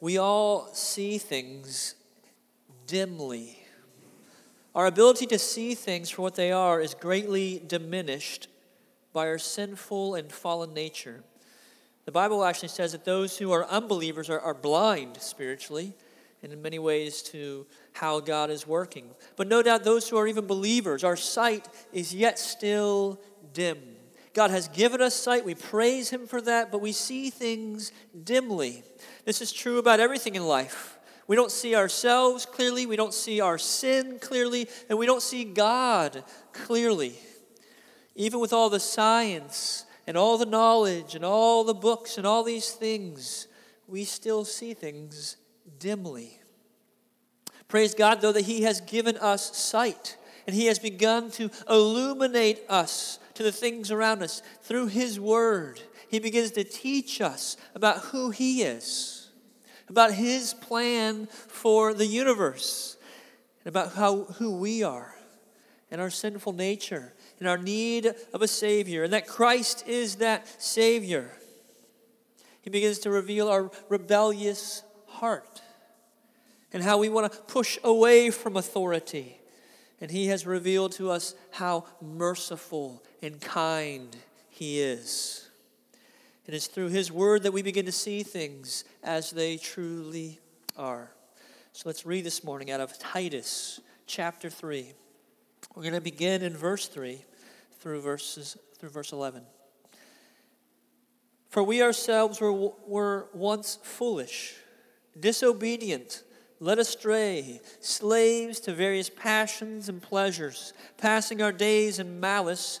we all see things dimly. Our ability to see things for what they are is greatly diminished by our sinful and fallen nature. The Bible actually says that those who are unbelievers are, are blind spiritually and in many ways to how God is working. But no doubt those who are even believers, our sight is yet still dim. God has given us sight. We praise Him for that, but we see things dimly. This is true about everything in life. We don't see ourselves clearly, we don't see our sin clearly, and we don't see God clearly. Even with all the science and all the knowledge and all the books and all these things, we still see things dimly. Praise God, though, that He has given us sight and He has begun to illuminate us to the things around us through His Word. He begins to teach us about who He is, about His plan for the universe, and about how, who we are, and our sinful nature, and our need of a Savior, and that Christ is that Savior. He begins to reveal our rebellious heart and how we want to push away from authority. And He has revealed to us how merciful and kind He is. It is through His Word that we begin to see things as they truly are. So let's read this morning out of Titus chapter 3. We're going to begin in verse 3 through verses through verse 11. For we ourselves were, were once foolish, disobedient led astray, slaves to various passions and pleasures, passing our days in malice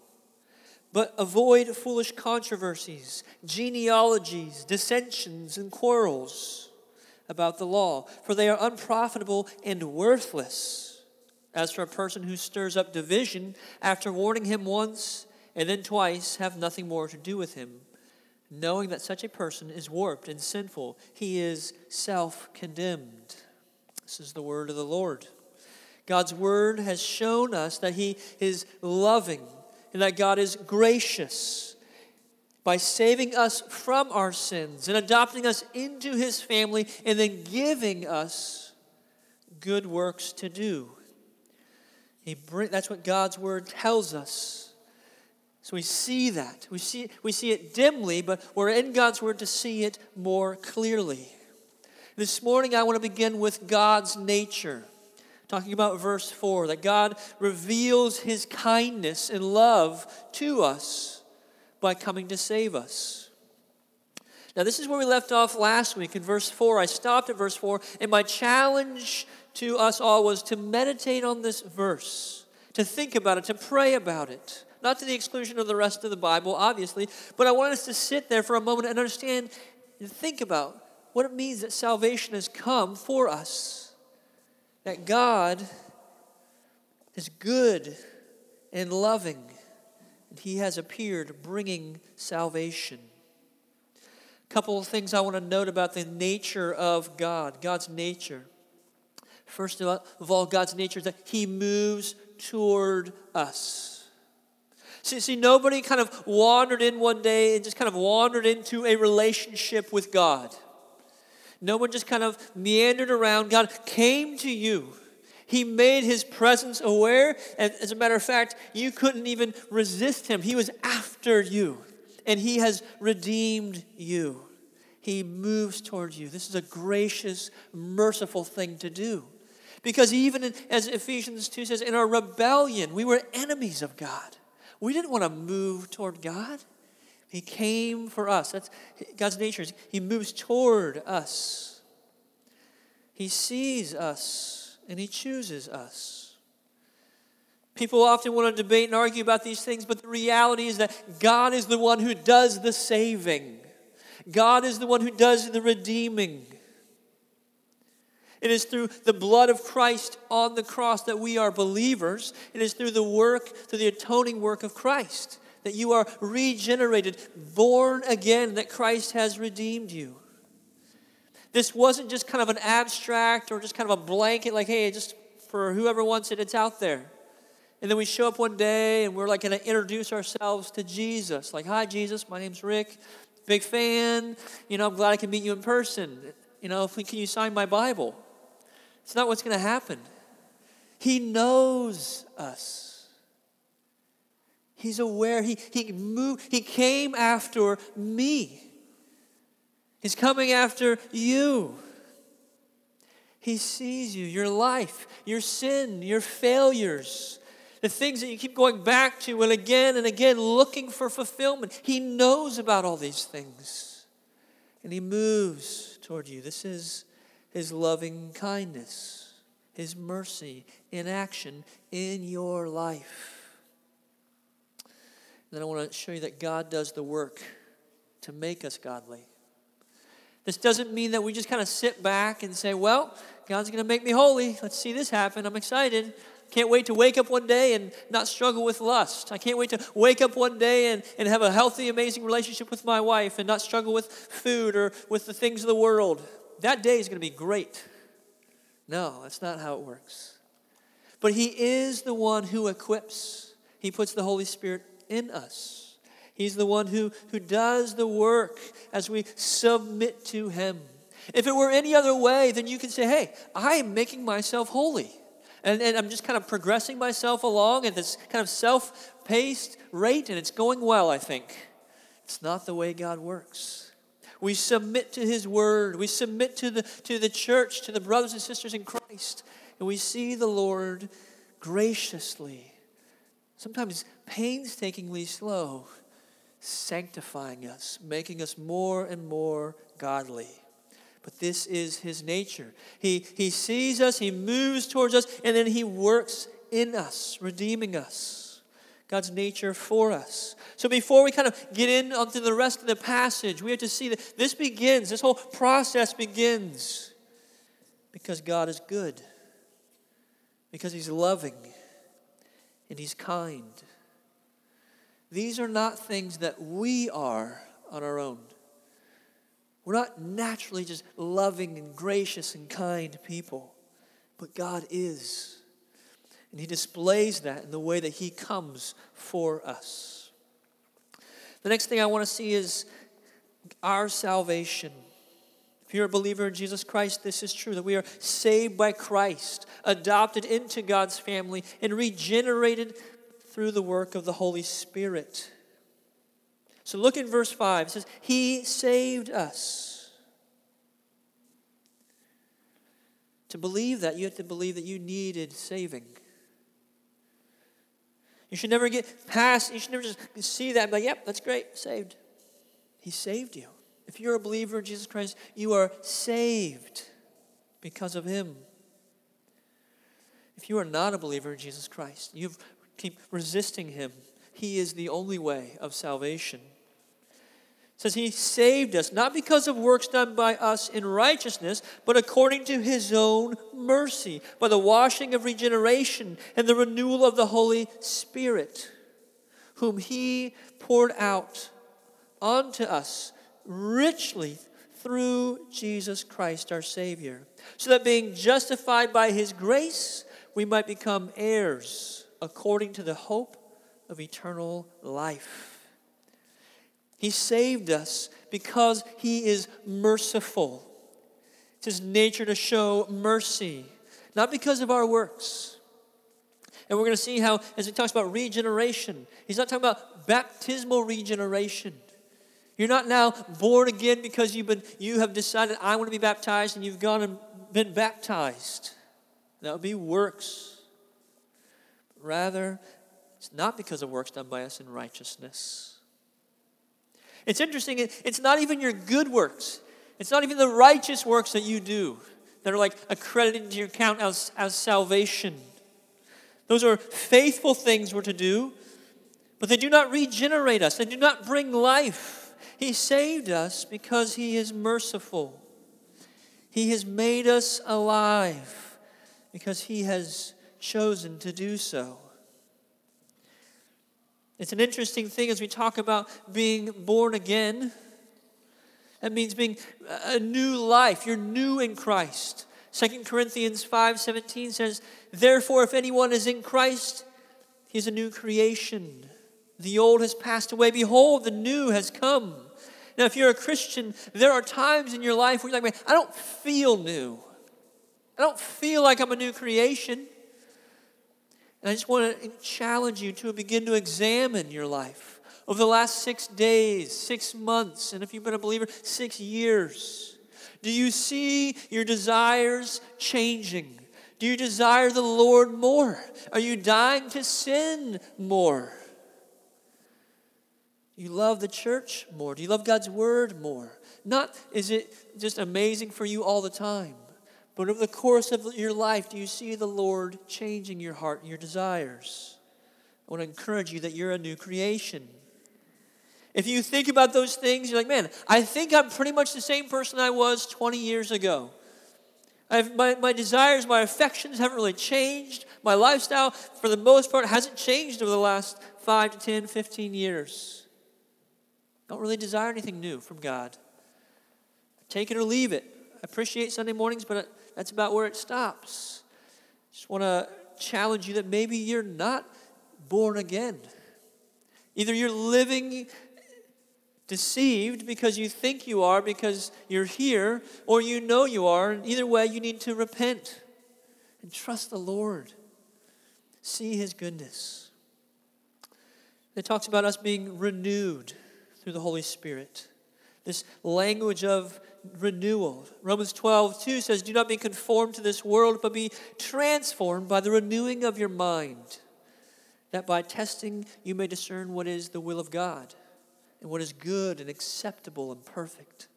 But avoid foolish controversies, genealogies, dissensions, and quarrels about the law, for they are unprofitable and worthless. As for a person who stirs up division after warning him once and then twice, have nothing more to do with him knowing that such a person is warped and sinful. He is self condemned. This is the word of the Lord. God's word has shown us that He is loving and that God is gracious by saving us from our sins and adopting us into His family and then giving us good works to do. He bring, that's what God's word tells us. So we see that. We see, we see it dimly, but we're in God's Word to see it more clearly. This morning, I want to begin with God's nature, talking about verse 4 that God reveals His kindness and love to us by coming to save us. Now, this is where we left off last week in verse 4. I stopped at verse 4, and my challenge to us all was to meditate on this verse, to think about it, to pray about it not to the exclusion of the rest of the Bible, obviously, but I want us to sit there for a moment and understand and think about what it means that salvation has come for us. That God is good and loving, and He has appeared bringing salvation. A couple of things I want to note about the nature of God, God's nature. First of all, God's nature is that He moves toward us. See, see, nobody kind of wandered in one day and just kind of wandered into a relationship with God. No one just kind of meandered around. God came to you. He made his presence aware. And as a matter of fact, you couldn't even resist him. He was after you, and he has redeemed you. He moves towards you. This is a gracious, merciful thing to do Because even in, as Ephesians 2 says, in our rebellion, we were enemies of God. We didn't want to move toward God. He came for us. That's God's nature. He moves toward us. He sees us and he chooses us. People often want to debate and argue about these things, but the reality is that God is the one who does the saving. God is the one who does the redeeming. It is through the blood of Christ on the cross that we are believers. It is through the work, through the atoning work of Christ, that you are regenerated, born again, that Christ has redeemed you. This wasn't just kind of an abstract or just kind of a blanket, like, hey, just for whoever wants it, it's out there. And then we show up one day and we're like going to introduce ourselves to Jesus. Like, hi, Jesus, my name's Rick. Big fan. You know, I'm glad I can meet you in person. You know, can you sign my Bible? It's not what's going to happen. He knows us. He's aware. He, he, moved, he came after me. He's coming after you. He sees you, your life, your sin, your failures, the things that you keep going back to and again and again looking for fulfillment. He knows about all these things. And He moves toward you. This is his loving kindness, His mercy in action in your life. Then I want to show you that God does the work to make us godly. This doesn't mean that we just kind of sit back and say, well, God's going to make me holy. Let's see this happen. I'm excited. Can't wait to wake up one day and not struggle with lust. I can't wait to wake up one day and, and have a healthy, amazing relationship with my wife and not struggle with food or with the things of the world that day is going to be great. No, that's not how it works. But He is the one who equips, He puts the Holy Spirit in us. He's the one who, who does the work as we submit to Him. If it were any other way, then you could say, hey, I am making myself holy. And, and I'm just kind of progressing myself along at this kind of self paced rate, and it's going well, I think. It's not the way God works. We submit to His Word. We submit to the, to the church, to the brothers and sisters in Christ. And we see the Lord graciously, sometimes painstakingly slow, sanctifying us, making us more and more godly. But this is his nature. He, he sees us, he moves towards us, and then he works in us, redeeming us. God's nature for us. So before we kind of get in onto the rest of the passage, we have to see that this begins, this whole process begins because God is good, because He's loving, and He's kind. These are not things that we are on our own. We're not naturally just loving and gracious and kind people, but God is. And he displays that in the way that he comes for us. The next thing I want to see is our salvation. If you're a believer in Jesus Christ, this is true that we are saved by Christ, adopted into God's family, and regenerated through the work of the Holy Spirit. So look in verse 5. It says, He saved us. To believe that, you have to believe that you needed saving. You should never get past, you should never just see that be like, yep, that's great, saved. He saved you. If you're a believer in Jesus Christ, you are saved because of Him. If you are not a believer in Jesus Christ, you keep resisting Him. He is the only way of salvation says he saved us not because of works done by us in righteousness but according to his own mercy by the washing of regeneration and the renewal of the holy spirit whom he poured out onto us richly through Jesus Christ our savior so that being justified by his grace we might become heirs according to the hope of eternal life he saved us because He is merciful. It's His nature to show mercy, not because of our works. And we're going to see how, as he talks about regeneration, he's not talking about baptismal regeneration. You're not now born again because you've been, you have decided, I want to be baptized, and you've gone and been baptized. That would be works. Rather, it's not because of works done by us in righteousness. It's interesting, it's not even your good works. It's not even the righteous works that you do that are like accredited to your account as, as salvation. Those are faithful things we're to do, but they do not regenerate us, they do not bring life. He saved us because He is merciful. He has made us alive because He has chosen to do so. It's an interesting thing as we talk about being born again. That means being a new life. You're new in Christ. 2 Corinthians 5:17 says, "Therefore if anyone is in Christ, he is a new creation. The old has passed away; behold, the new has come." Now, if you're a Christian, there are times in your life where you're like, I don't feel new. I don't feel like I'm a new creation. And I just want to challenge you to begin to examine your life over the last six days, six months, and if you've been a believer, six years? Do you see your desires changing? Do you desire the Lord more? Are you dying to sin more? You love the church more? Do you love God's word more? Not is it just amazing for you all the time, but over the course of your life, do you see the Lord changing your heart and your desires? I want to encourage you that you're a new creation. If you think about those things, you're like, man, I think I'm pretty much the same person I was 20 years ago. I've, my, my desires, my affections haven't really changed. My lifestyle, for the most part, hasn't changed over the last 5 to 10, 15 years. Don't really desire anything new from God. Take it or leave it. I appreciate Sunday mornings, but that's about where it stops. Just want to challenge you that maybe you're not born again. Either you're living deceived because you think you are because you're here, or you know you are. And either way, you need to repent and trust the Lord. See His goodness. It talks about us being renewed through the Holy Spirit. This language of renewal. Romans 12, 2 says, Do not be conformed to this world, but be transformed by the renewing of your mind, that by testing you may discern what is the will of God and what is good and acceptable and perfect.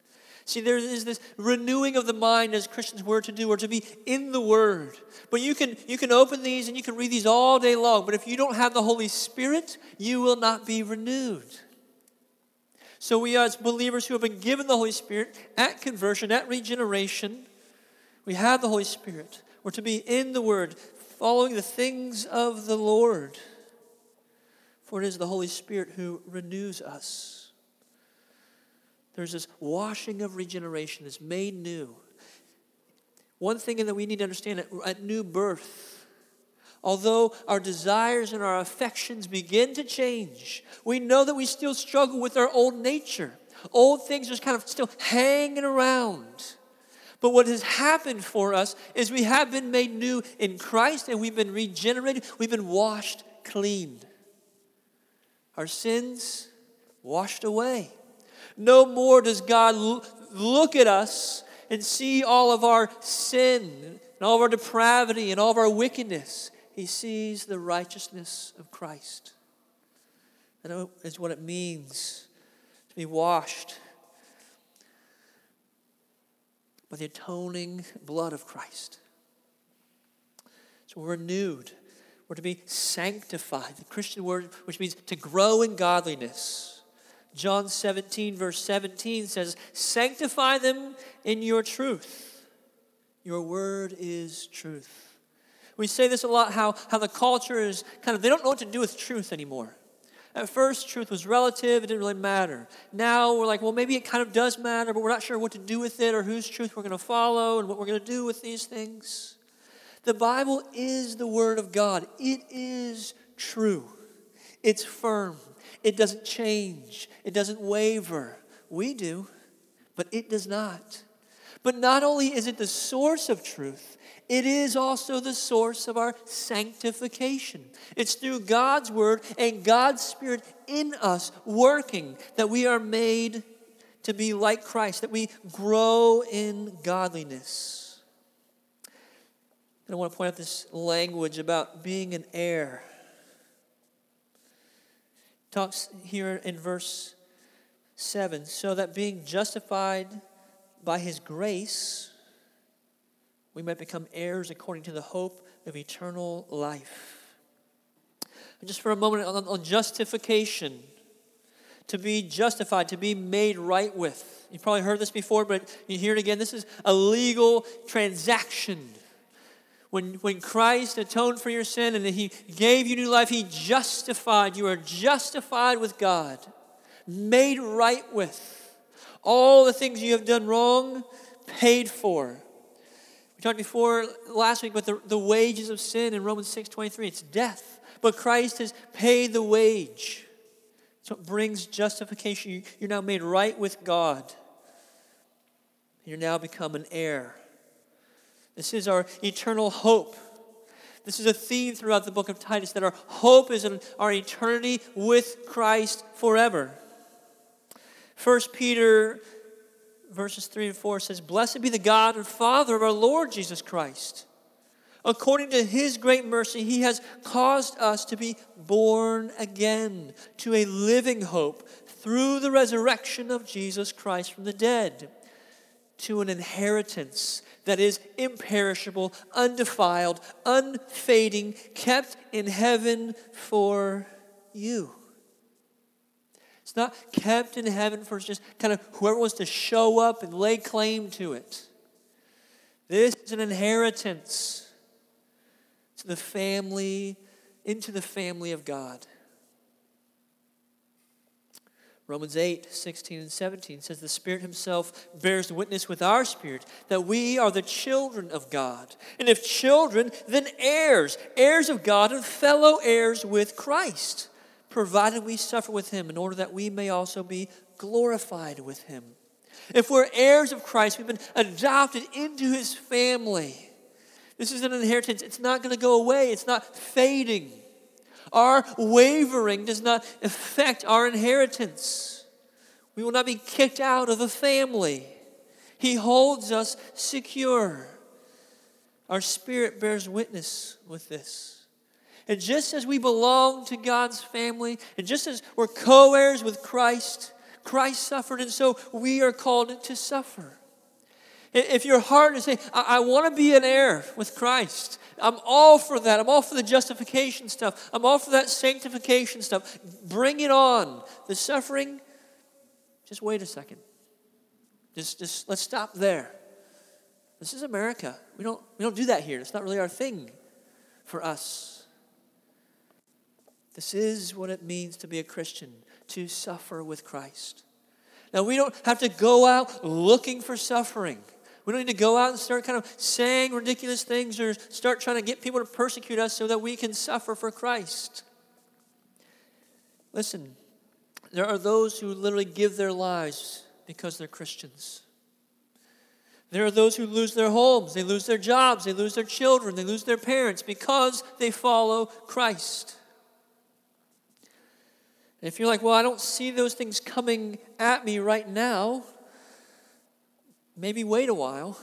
See, there is this renewing of the mind as Christians were to do, or to be in the Word. But you can, you can open these and you can read these all day long, but if you don't have the Holy Spirit, you will not be renewed. So, we as believers who have been given the Holy Spirit at conversion, at regeneration, we have the Holy Spirit. We're to be in the Word, following the things of the Lord. For it is the Holy Spirit who renews us. There's this washing of regeneration, is made new. One thing that we need to understand at, at new birth, although our desires and our affections begin to change, we know that we still struggle with our old nature. Old things are kind of still hanging around. But what has happened for us is we have been made new in Christ and we've been regenerated, we've been washed clean our sins washed away. No more does God look at us and see all of our sin and all of our depravity and all of our wickedness. He sees the righteousness of Christ. That is what it means to be washed by the atoning blood of Christ. So we're renewed. We're to be sanctified. The Christian word, which means to grow in godliness. John 17, verse 17 says, Sanctify them in your truth. Your word is truth. We say this a lot how, how the culture is kind of, they don't know what to do with truth anymore. At first, truth was relative, it didn't really matter. Now we're like, well, maybe it kind of does matter, but we're not sure what to do with it or whose truth we're going to follow and what we're going to do with these things. The Bible is the Word of God, it is true, it's firm, it doesn't change, it doesn't waver. We do, but it does not. But not only is it the source of truth, it is also the source of our sanctification. It's through God's Word and God's Spirit in us working that we are made to be like Christ, that we grow in godliness. And I want to point out this language about being an heir. It talks here in verse 7 so that being justified by his grace, we might become heirs according to the hope of eternal life. And just for a moment on, on justification, to be justified, to be made right with. You've probably heard this before, but you hear it again. This is a legal transaction. When, when Christ atoned for your sin and He gave you new life, He justified. You are justified with God, made right with. All the things you have done wrong, paid for. Talked before last week about the, the wages of sin in Romans 6 23. It's death. But Christ has paid the wage. So it brings justification. You're now made right with God. You're now become an heir. This is our eternal hope. This is a theme throughout the book of Titus that our hope is in our eternity with Christ forever. 1 Peter verses 3 and 4 says, Blessed be the God and Father of our Lord Jesus Christ. According to his great mercy, he has caused us to be born again to a living hope through the resurrection of Jesus Christ from the dead, to an inheritance that is imperishable, undefiled, unfading, kept in heaven for you. It's not kept in heaven for just kind of whoever wants to show up and lay claim to it. This is an inheritance to the family, into the family of God. Romans 8, 16 and 17 says, The Spirit Himself bears witness with our spirit that we are the children of God. And if children, then heirs, heirs of God and fellow heirs with Christ provided we suffer with him in order that we may also be glorified with him. If we're heirs of Christ, we've been adopted into his family. This is an inheritance. It's not going to go away, it's not fading. Our wavering does not affect our inheritance. We will not be kicked out of the family. He holds us secure. Our spirit bears witness with this. And just as we belong to God's family, and just as we're co heirs with Christ, Christ suffered, and so we are called to suffer. If your heart is saying, I, I want to be an heir with Christ, I'm all for that. I'm all for the justification stuff. I'm all for that sanctification stuff. Bring it on. The suffering, just wait a second. Just, just let's stop there. This is America. We don't, we don't do that here. It's not really our thing for us. This is what it means to be a Christian, to suffer with Christ. Now, we don't have to go out looking for suffering. We don't need to go out and start kind of saying ridiculous things or start trying to get people to persecute us so that we can suffer for Christ. Listen, there are those who literally give their lives because they're Christians. There are those who lose their homes, they lose their jobs, they lose their children, they lose their parents because they follow Christ. If you're like, well, I don't see those things coming at me right now, maybe wait a while.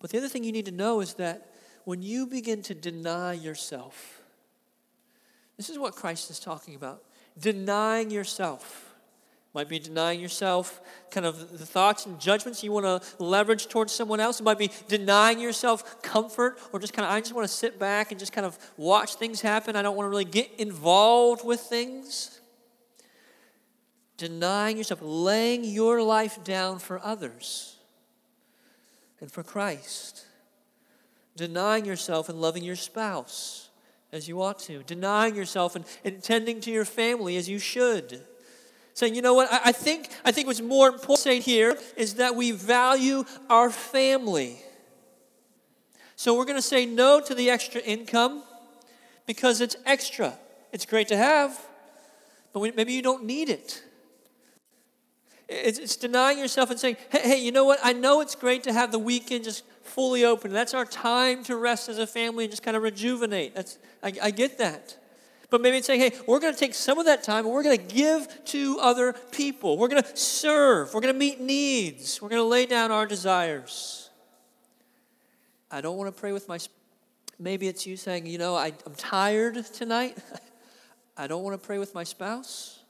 But the other thing you need to know is that when you begin to deny yourself, this is what Christ is talking about denying yourself. Might be denying yourself kind of the thoughts and judgments you want to leverage towards someone else. It might be denying yourself comfort or just kind of, I just want to sit back and just kind of watch things happen. I don't want to really get involved with things. Denying yourself, laying your life down for others and for Christ. Denying yourself and loving your spouse as you ought to. Denying yourself and, and tending to your family as you should saying, you know what, I, I think I think what's more important here is that we value our family. So we're going to say no to the extra income because it's extra. It's great to have, but we, maybe you don't need it. It's, it's, denying yourself and saying, hey, hey, you know what? I know it's great to have the weekend just fully open. That's our time to rest as a family and just kind of rejuvenate. That's, I, I get that. But maybe it's saying, hey, we're going to take some of that time and we're going to give to other people. We're going to serve. We're going to meet needs. We're going to lay down our desires. I don't want to pray with my. Maybe it's you saying, you know, I, I'm tired tonight. I don't want to pray with my spouse.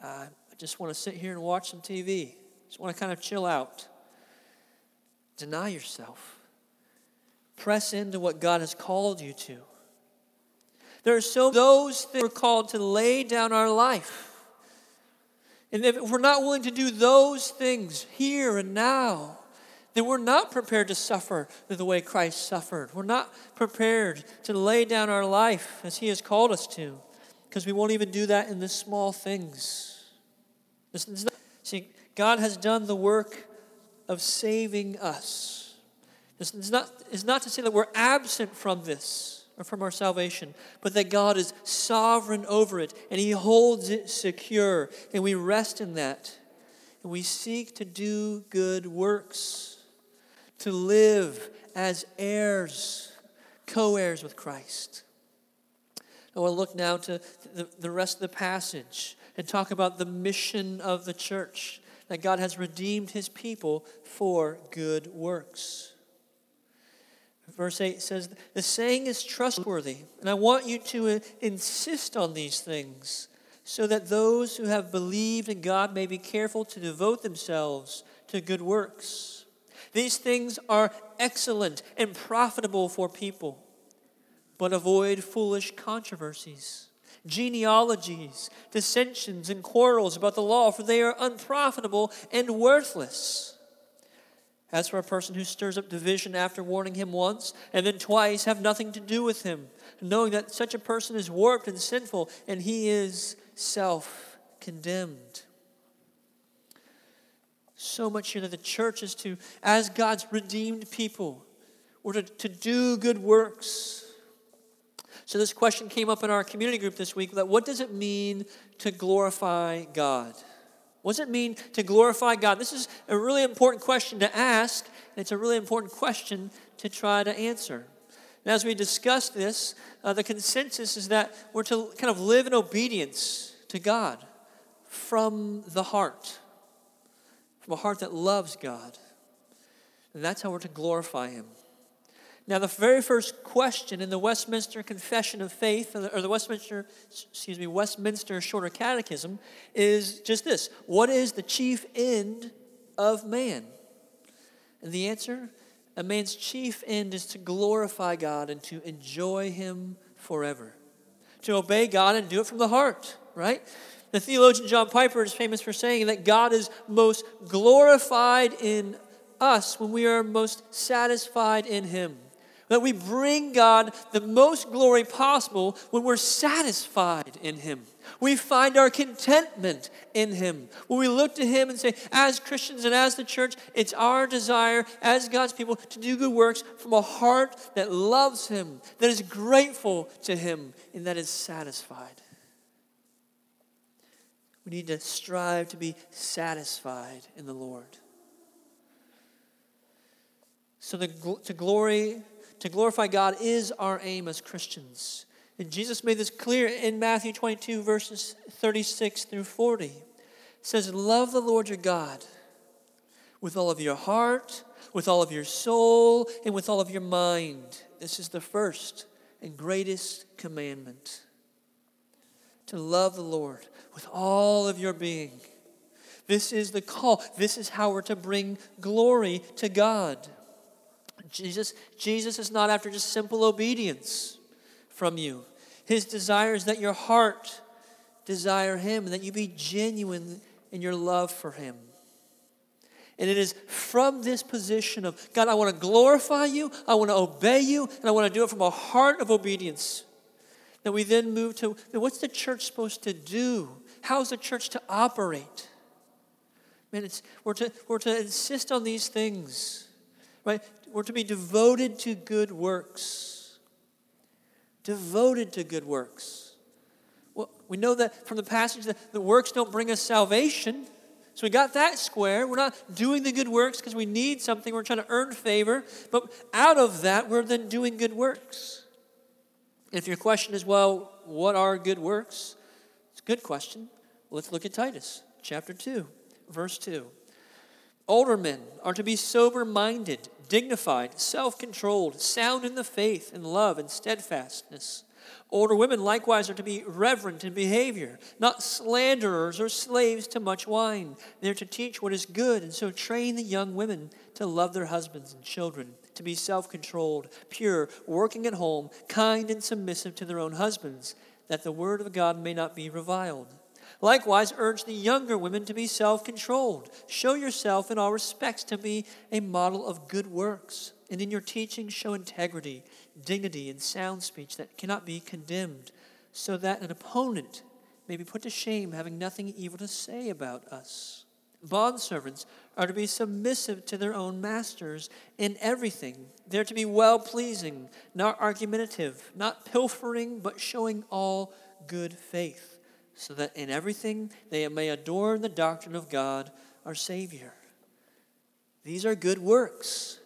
Uh, I just want to sit here and watch some TV. Just want to kind of chill out. Deny yourself. Press into what God has called you to. There are so those things we're called to lay down our life. And if we're not willing to do those things here and now, then we're not prepared to suffer the way Christ suffered. We're not prepared to lay down our life as He has called us to, because we won't even do that in the small things. See, God has done the work of saving us. Is not, is not to say that we're absent from this from our salvation, but that God is sovereign over it and He holds it secure, and we rest in that. And we seek to do good works, to live as heirs, co heirs with Christ. I want to look now to the, the rest of the passage and talk about the mission of the church that God has redeemed his people for good works. Verse 8 says, The saying is trustworthy, and I want you to uh, insist on these things, so that those who have believed in God may be careful to devote themselves to good works. These things are excellent and profitable for people, but avoid foolish controversies genealogies, dissensions, and quarrels about the law, for they are unprofitable and worthless. As for a person who stirs up division after warning him once and then twice, have nothing to do with him, knowing that such a person is warped and sinful, and he is self condemned. So much here that the church is to, as God's redeemed people, or to, to do good works so this question came up in our community group this week that what does it mean to glorify God? What does it mean to glorify God? This is a really important question to ask, and it's a really important question to try to answer. And as we discuss this, uh, the consensus is that we're to kind of live in obedience to God from the heart, from a heart that loves God. And that's how we're to glorify Him. Now, the very first question in the Westminster Confession of Faith, or the Westminster, excuse me, Westminster Shorter Catechism, is just this What is the chief end of man? And the answer a man's chief end is to glorify God and to enjoy Him forever. To obey God and do it from the heart, right? The theologian John Piper is famous for saying that God is most glorified in us when we are most satisfied in Him that we bring God the most glory possible when we're satisfied in Him. We find our contentment in Him. When we look to Him and say, as Christians and as the church, it's our desire as God's people to do good works from a heart that loves Him, that is grateful to Him, and that is satisfied. We need to strive to be satisfied in the Lord. So, the, to glory to glorify God is our aim as Christians. And Jesus made this clear in Matthew 22, verses 36 through 40. It says, Love the Lord your God with all of your heart, with all of your soul, and with all of your mind. This is the first and greatest commandment. To love the Lord with all of your being. This is the call. This is how we're to bring glory to God. Jesus, Jesus is not after just simple obedience from you. His desire is that your heart desire Him and that you be genuine in your love for Him. And it is from this position of, God, I want to glorify you, I want to obey you, and I want to do it from a heart of obedience. That we then move to, what's the church supposed to do? How's the church to operate? Man, it's, we're, to, we're to insist on these things, right? We're to be devoted to good works. Devoted to good works. Well, we know that from the passage that the works don't bring us salvation. So we got that square. We're not doing the good works because we need something. We're trying to earn favor. But out of that, we're then doing good works. If your question is, well, what are good works? It's a good question. Let's look at Titus chapter 2, verse 2. Older men are to be sober minded, dignified, self controlled, sound in the faith and love and steadfastness. Older women likewise are to be reverent in behavior, not slanderers or slaves to much wine. They're to teach what is good, and so train the young women to love their husbands and children, to be self controlled, pure, working at home, kind and submissive to their own husbands, that the word of God may not be reviled. Likewise, urge the younger women to be self controlled. Show yourself in all respects to be a model of good works, and in your teaching, show integrity dignity and sound speech that cannot be condemned, so that an opponent may be put to shame, having nothing evil to say about us. Bondservants are to be submissive to their own masters in everything. They're to be well pleasing, not argumentative, not pilfering, but showing all good faith, so that in everything they may adorn the doctrine of God our Savior. These are good works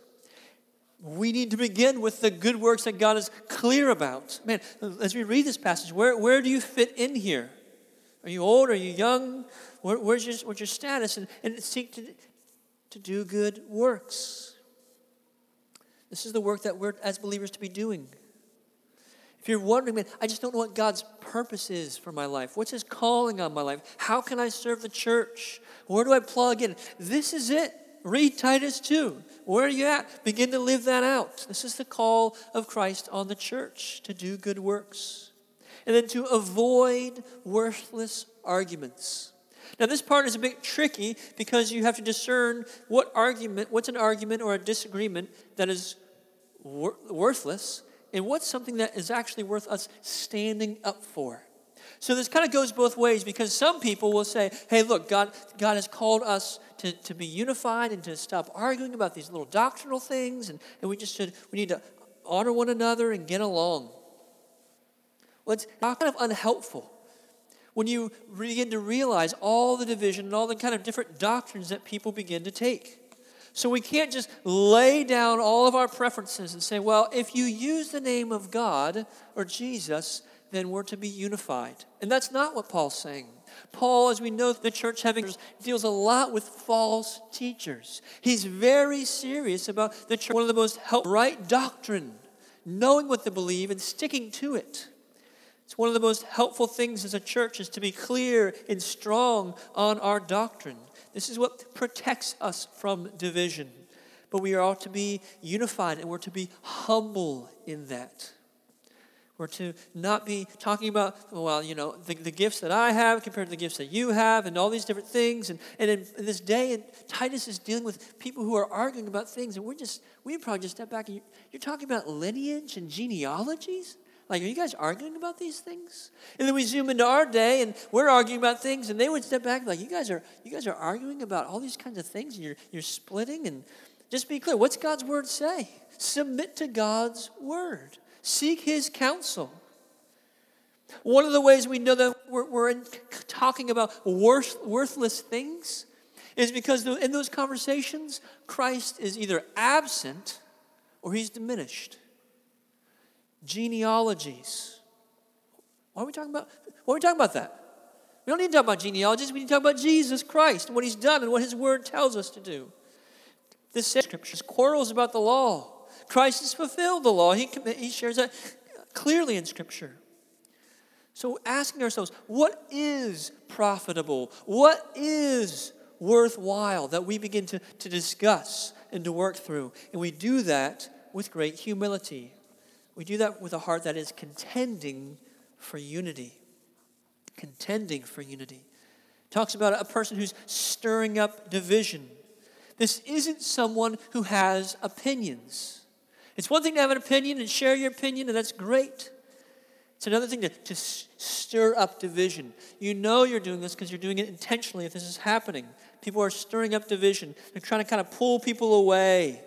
we need to begin with the good works that God is clear about. Man, as we read this passage, where, where do you fit in here? Are you old? Are you young? Where, where's, your, what's your status? And, and seek to, to do good works. This is the work that we're, as believers, to be doing. If you're wondering, man, I just don't know what God's purpose is for my life. What's His calling on my life? How can I serve the church? Where do I plug in? This is it. Read Titus 2. Where are you at? Begin to live that out. This is the call of Christ on the church to do good works. And then to avoid worthless arguments. Now, this part is a bit tricky because you have to discern what argument, what's an argument or a disagreement that is wor- worthless, and what's something that is actually worth us standing up for. So this kind of goes both ways because some people will say, hey, look, God, God has called us to, to be unified and to stop arguing about these little doctrinal things, and, and we just should, we need to honor one another and get along. Well, it's not kind of unhelpful when you begin to realize all the division and all the kind of different doctrines that people begin to take. So we can't just lay down all of our preferences and say, well, if you use the name of God or Jesus, then we're to be unified. And that's not what Paul's saying. Paul, as we know, the church having deals a lot with false teachers. He's very serious about the church, one of the most help right doctrine, knowing what to believe and sticking to it. It's one of the most helpful things as a church is to be clear and strong on our doctrine. This is what protects us from division. But we are all to be unified and we're to be humble in that. We're to not be talking about, well, you know, the, the gifts that I have compared to the gifts that you have and all these different things. And, and in, in this day, and Titus is dealing with people who are arguing about things, and we're just, we probably just step back and you, you're talking about lineage and genealogies? Like, are you guys arguing about these things? And then we zoom into our day, and we're arguing about things, and they would step back like, you guys are, you guys are arguing about all these kinds of things, and you're, you're splitting. And just be clear, what's God's word say? Submit to God's word. Seek his counsel. One of the ways we know that we're, we're talking about worth, worthless things is because in those conversations, Christ is either absent or he's diminished. Genealogies. Why are we talking about? Why are we talking about that? We don't need to talk about genealogies. We need to talk about Jesus Christ and what he's done and what his word tells us to do. This scripture quarrels about the law. Christ has fulfilled the law. He, he shares that clearly in Scripture. So, asking ourselves, what is profitable? What is worthwhile that we begin to, to discuss and to work through? And we do that with great humility. We do that with a heart that is contending for unity. Contending for unity. Talks about a person who's stirring up division. This isn't someone who has opinions. It's one thing to have an opinion and share your opinion, and that's great. It's another thing to, to stir up division. You know you're doing this because you're doing it intentionally if this is happening. People are stirring up division. They're trying to kind of pull people away.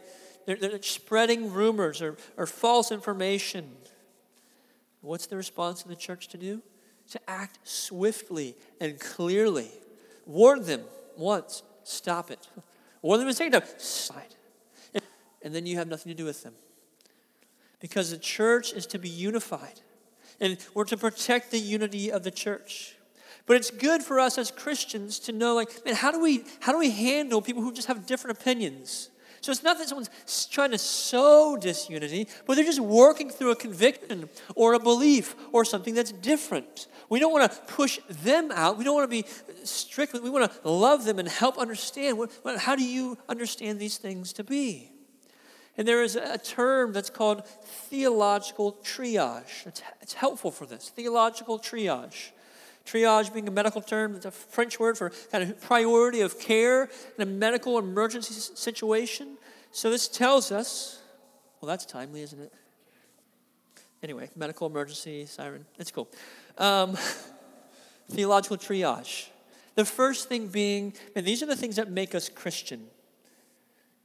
They're, they're spreading rumors or, or false information. What's the response of the church to do? To act swiftly and clearly. Warn them once, stop it. Warn them a second time, stop. And then you have nothing to do with them because the church is to be unified and we're to protect the unity of the church. But it's good for us as Christians to know, like, man, how do we how do we handle people who just have different opinions? So it's not that someone's trying to sow disunity, but they're just working through a conviction or a belief or something that's different. We don't want to push them out. We don't want to be strict. We want to love them and help understand. How do you understand these things to be? And there is a term that's called theological triage. It's, it's helpful for this theological triage. Triage being a medical term, it's a French word for kind of priority of care in a medical emergency situation. So this tells us, well, that's timely, isn't it? Anyway, medical emergency siren. It's cool. Um, theological triage. The first thing being, and these are the things that make us Christian.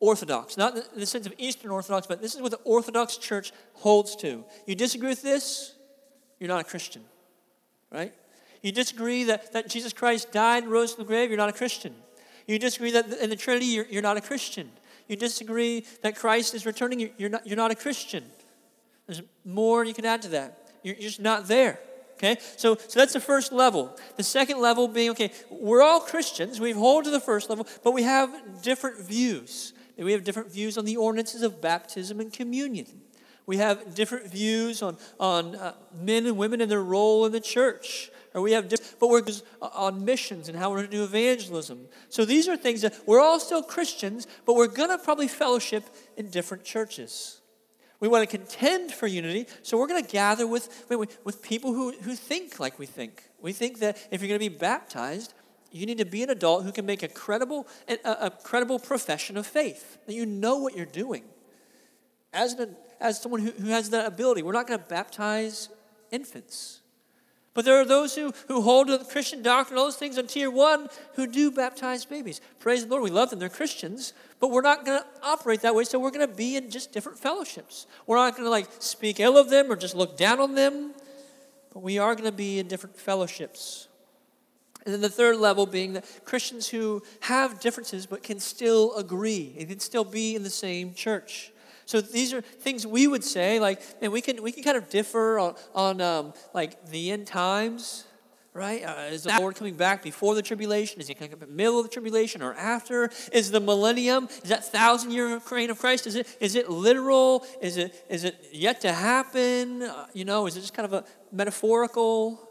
Orthodox, not in the sense of Eastern Orthodox, but this is what the Orthodox Church holds to. You disagree with this, you're not a Christian, right? You disagree that, that Jesus Christ died and rose from the grave, you're not a Christian. You disagree that in the Trinity, you're, you're not a Christian. You disagree that Christ is returning, you're not, you're not a Christian. There's more you can add to that. You're, you're just not there. Okay? So, so that's the first level. The second level being, okay, we're all Christians. We hold to the first level, but we have different views we have different views on the ordinances of baptism and communion. We have different views on, on uh, men and women and their role in the church. Or we have different, but we're on missions and how we're going to do evangelism. So these are things that we're all still Christians, but we're going to probably fellowship in different churches. We want to contend for unity, so we're going to gather with, with people who, who think like we think. We think that if you're going to be baptized, you need to be an adult who can make a credible, a, a credible profession of faith, that you know what you're doing. As, an, as someone who, who has that ability, we're not going to baptize infants. But there are those who, who hold to the Christian doctrine, all those things on tier one, who do baptize babies. Praise the Lord, we love them, they're Christians, but we're not going to operate that way, so we're going to be in just different fellowships. We're not going to like speak ill of them or just look down on them, but we are going to be in different fellowships. And then the third level being that Christians who have differences but can still agree and can still be in the same church. So these are things we would say, like, and we can we can kind of differ on, on um, like the end times, right? Uh, is the Lord coming back before the tribulation? Is he coming up in the middle of the tribulation or after? Is the millennium? Is that thousand year reign of Christ? Is it is it literal? Is it is it yet to happen? Uh, you know, is it just kind of a metaphorical?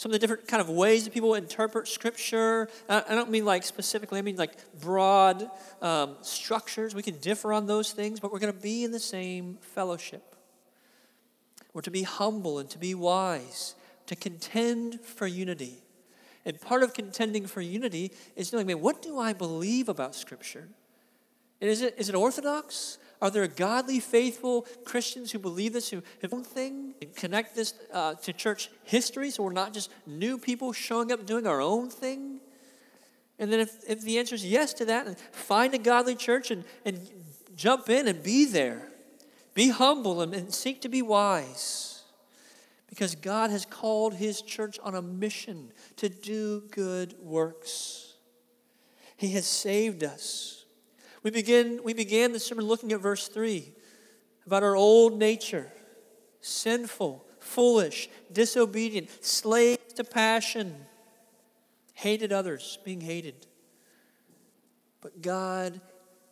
Some of the different kind of ways that people interpret scripture. I don't mean like specifically, I mean like broad um, structures. We can differ on those things, but we're going to be in the same fellowship. We're to be humble and to be wise, to contend for unity. And part of contending for unity is knowing, man, what do I believe about Scripture? And is it, is it orthodox? Are there godly, faithful Christians who believe this, who have one thing, and connect this uh, to church history so we're not just new people showing up doing our own thing? And then if, if the answer is yes to that, find a godly church and, and jump in and be there. Be humble and, and seek to be wise. Because God has called his church on a mission to do good works. He has saved us. We, begin, we began the sermon looking at verse 3 about our old nature sinful, foolish, disobedient, slaves to passion, hated others, being hated. But God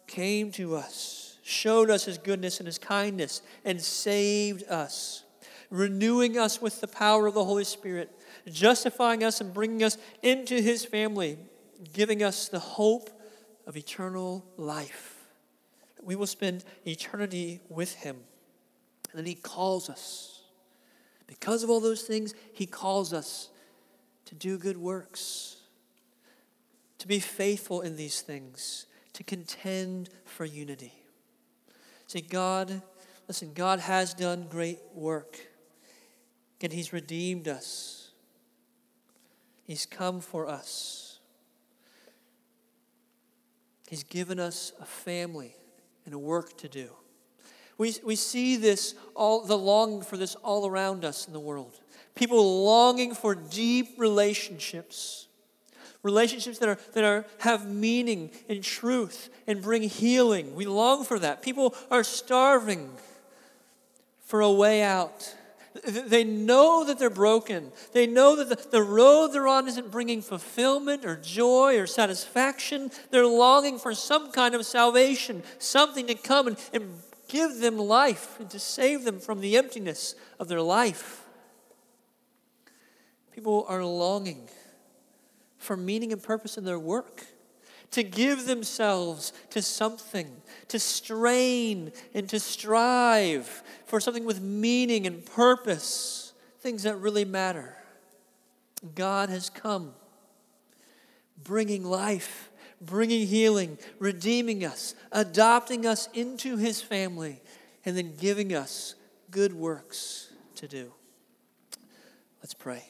came to us, showed us his goodness and his kindness, and saved us, renewing us with the power of the Holy Spirit, justifying us and bringing us into his family, giving us the hope of eternal life. We will spend eternity with Him. And then He calls us. Because of all those things, He calls us to do good works, to be faithful in these things, to contend for unity. See, God, listen, God has done great work, and He's redeemed us, He's come for us. He's given us a family and a work to do. We, we see this, all, the longing for this all around us in the world. People longing for deep relationships, relationships that, are, that are, have meaning and truth and bring healing. We long for that. People are starving for a way out. They know that they're broken. They know that the, road they're on isn't bringing fulfillment or joy or satisfaction. They're longing for some kind of salvation, something to come and give them life and to save them from the emptiness of their life. People are longing for meaning and purpose in their work, to give themselves to something, to strain and to strive for something with meaning and purpose, things that really matter. God has come, bringing life, bringing healing, redeeming us, adopting us into his family, and then giving us good works to do. Let's pray.